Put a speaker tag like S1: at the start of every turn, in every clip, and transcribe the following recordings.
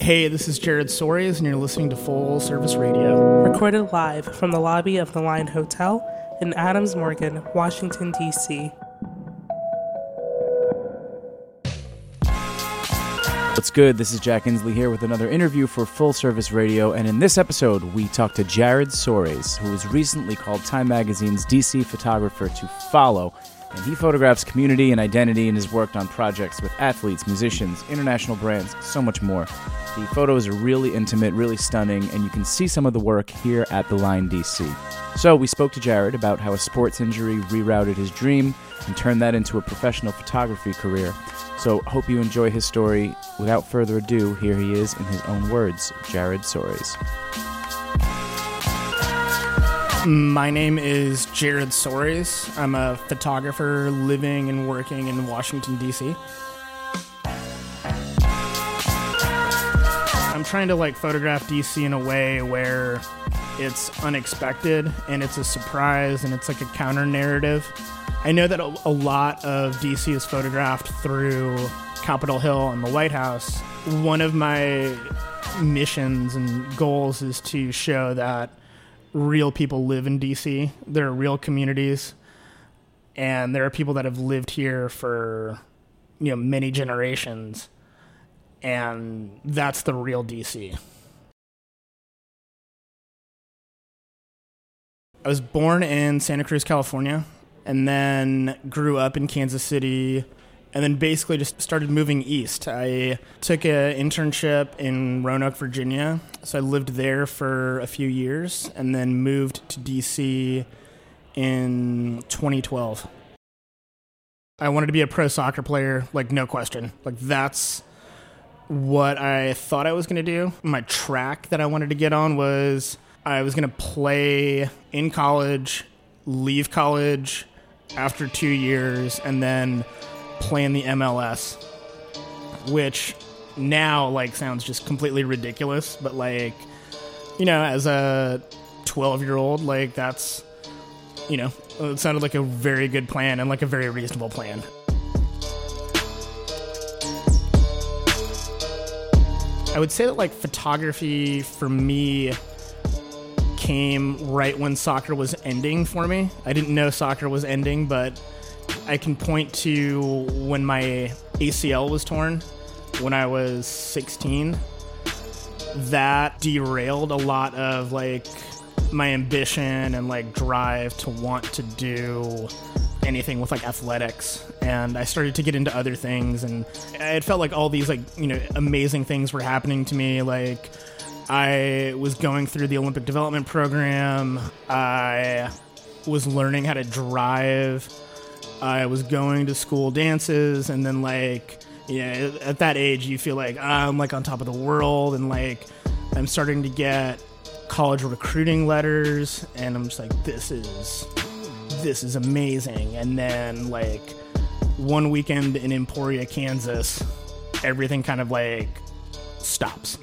S1: Hey, this is Jared Soares, and you're listening to Full Service Radio.
S2: Recorded live from the lobby of the Line Hotel in Adams Morgan, Washington, D.C.
S3: What's good? This is Jack Insley here with another interview for Full Service Radio, and in this episode, we talk to Jared Soares, who was recently called Time Magazine's DC photographer to follow and he photographs community and identity and has worked on projects with athletes, musicians, international brands, so much more. The photos are really intimate, really stunning, and you can see some of the work here at the Line DC. So we spoke to Jared about how a sports injury rerouted his dream and turned that into a professional photography career. So hope you enjoy his story. Without further ado, here he is in his own words, Jared Soares.
S1: My name is Jared Soares. I'm a photographer living and working in Washington, D.C. I'm trying to like photograph DC in a way where it's unexpected and it's a surprise and it's like a counter narrative. I know that a, a lot of DC is photographed through Capitol Hill and the White House. One of my missions and goals is to show that real people live in DC. There are real communities, and there are people that have lived here for you know many generations, and that's the real DC. I was born in Santa Cruz, California, and then grew up in Kansas City, and then basically just started moving east. I took an internship in Roanoke, Virginia, so I lived there for a few years, and then moved to DC in 2012. I wanted to be a pro soccer player, like no question. Like that's what I thought I was going to do. My track that I wanted to get on was I was going to play in college, leave college after 2 years and then play in the MLS, which now like sounds just completely ridiculous, but like you know, as a 12-year-old, like that's you know, it sounded like a very good plan and like a very reasonable plan. I would say that like photography for me came right when soccer was ending for me. I didn't know soccer was ending, but I can point to when my ACL was torn when I was 16. That derailed a lot of like my ambition and like drive to want to do anything with like athletics. And I started to get into other things and it felt like all these like you know amazing things were happening to me. Like I was going through the Olympic development program. I was learning how to drive I was going to school dances and then like yeah at that age you feel like ah, I'm like on top of the world and like I'm starting to get college recruiting letters and I'm just like this is this is amazing and then like one weekend in Emporia, Kansas, everything kind of like stops.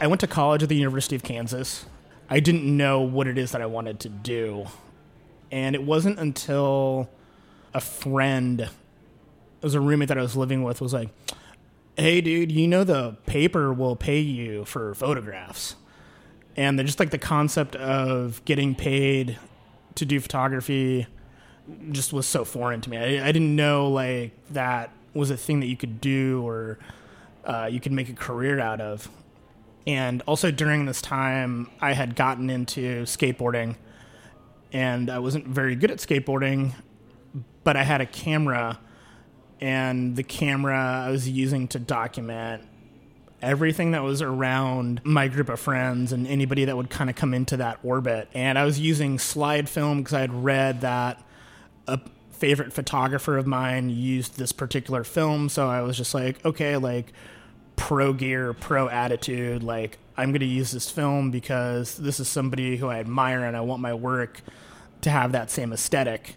S1: I went to college at the University of Kansas. I didn't know what it is that I wanted to do. And it wasn't until a friend, it was a roommate that I was living with, was like, hey, dude, you know the paper will pay you for photographs. And just like the concept of getting paid to do photography just was so foreign to me. I, I didn't know like that was a thing that you could do or uh, you could make a career out of. And also during this time, I had gotten into skateboarding and I wasn't very good at skateboarding, but I had a camera and the camera I was using to document everything that was around my group of friends and anybody that would kind of come into that orbit. And I was using slide film because I had read that a favorite photographer of mine used this particular film. So I was just like, okay, like pro gear, pro attitude, like I'm going to use this film because this is somebody who I admire and I want my work to have that same aesthetic.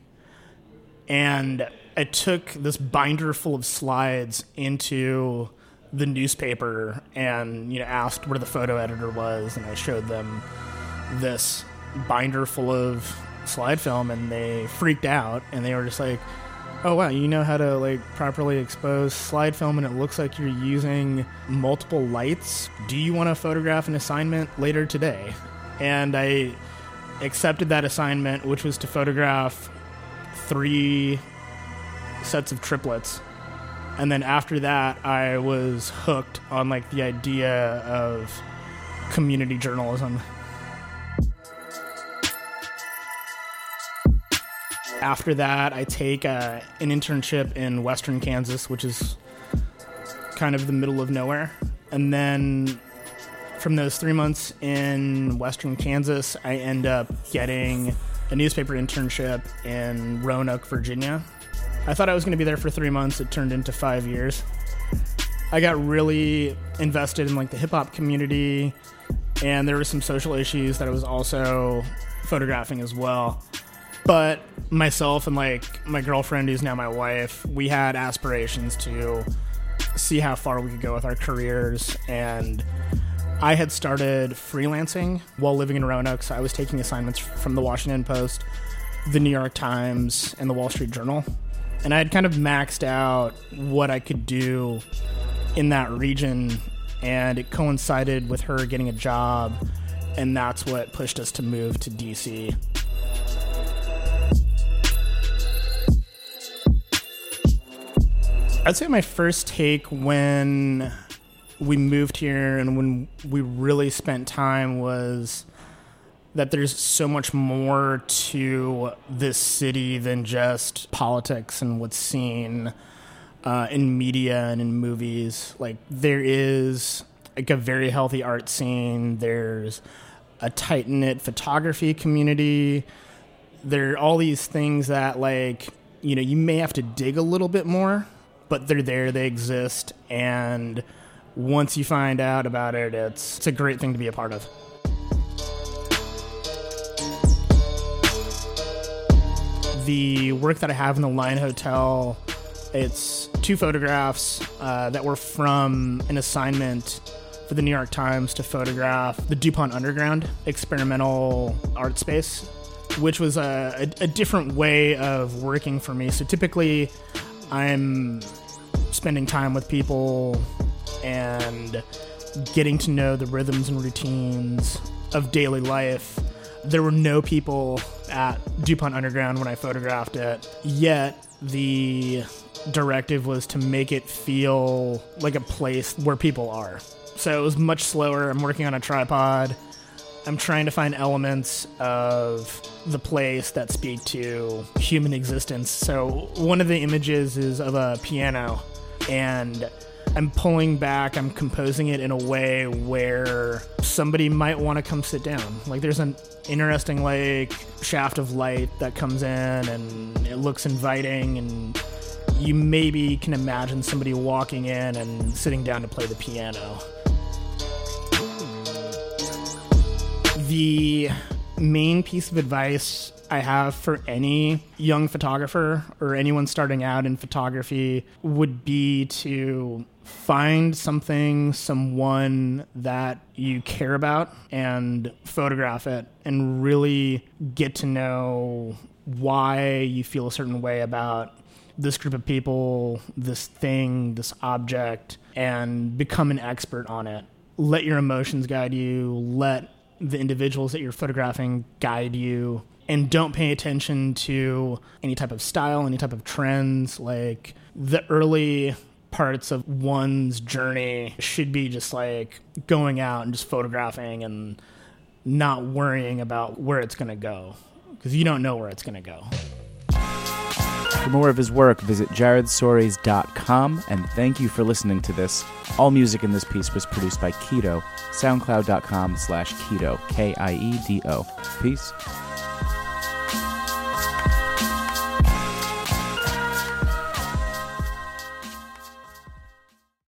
S1: And I took this binder full of slides into the newspaper and you know asked where the photo editor was and I showed them this binder full of slide film and they freaked out and they were just like Oh wow, you know how to like properly expose slide film and it looks like you're using multiple lights. Do you want to photograph an assignment later today? And I accepted that assignment, which was to photograph three sets of triplets. And then after that, I was hooked on like the idea of community journalism. After that, I take uh, an internship in Western Kansas, which is kind of the middle of nowhere. And then from those three months in Western Kansas, I end up getting a newspaper internship in Roanoke, Virginia. I thought I was going to be there for three months. It turned into five years. I got really invested in like the hip hop community, and there were some social issues that I was also photographing as well. But myself and like my girlfriend, who's now my wife, we had aspirations to see how far we could go with our careers. And I had started freelancing while living in Roanoke. So I was taking assignments from the Washington Post, the New York Times, and the Wall Street Journal. And I had kind of maxed out what I could do in that region. And it coincided with her getting a job. And that's what pushed us to move to DC. I'd say my first take when we moved here and when we really spent time was that there's so much more to this city than just politics and what's seen uh, in media and in movies. Like there is like a very healthy art scene. There's a tight knit photography community. There are all these things that like you know you may have to dig a little bit more but they're there, they exist, and once you find out about it, it's, it's a great thing to be a part of. The work that I have in the Line Hotel, it's two photographs uh, that were from an assignment for the New York Times to photograph the DuPont Underground experimental art space, which was a, a, a different way of working for me. So typically, I'm spending time with people and getting to know the rhythms and routines of daily life. There were no people at DuPont Underground when I photographed it, yet the directive was to make it feel like a place where people are. So it was much slower. I'm working on a tripod. I'm trying to find elements of the place that speak to human existence. So one of the images is of a piano and I'm pulling back, I'm composing it in a way where somebody might want to come sit down. Like there's an interesting like shaft of light that comes in and it looks inviting and you maybe can imagine somebody walking in and sitting down to play the piano. The main piece of advice I have for any young photographer or anyone starting out in photography would be to find something, someone that you care about and photograph it and really get to know why you feel a certain way about this group of people, this thing, this object, and become an expert on it. Let your emotions guide you, let the individuals that you're photographing guide you and don't pay attention to any type of style, any type of trends. Like the early parts of one's journey should be just like going out and just photographing and not worrying about where it's going to go because you don't know where it's going to go.
S3: For more of his work, visit jaredsoares.com and thank you for listening to this. All music in this piece was produced by Kiedo, soundcloud.com slash Kiedo, K-I-E-D-O. Peace.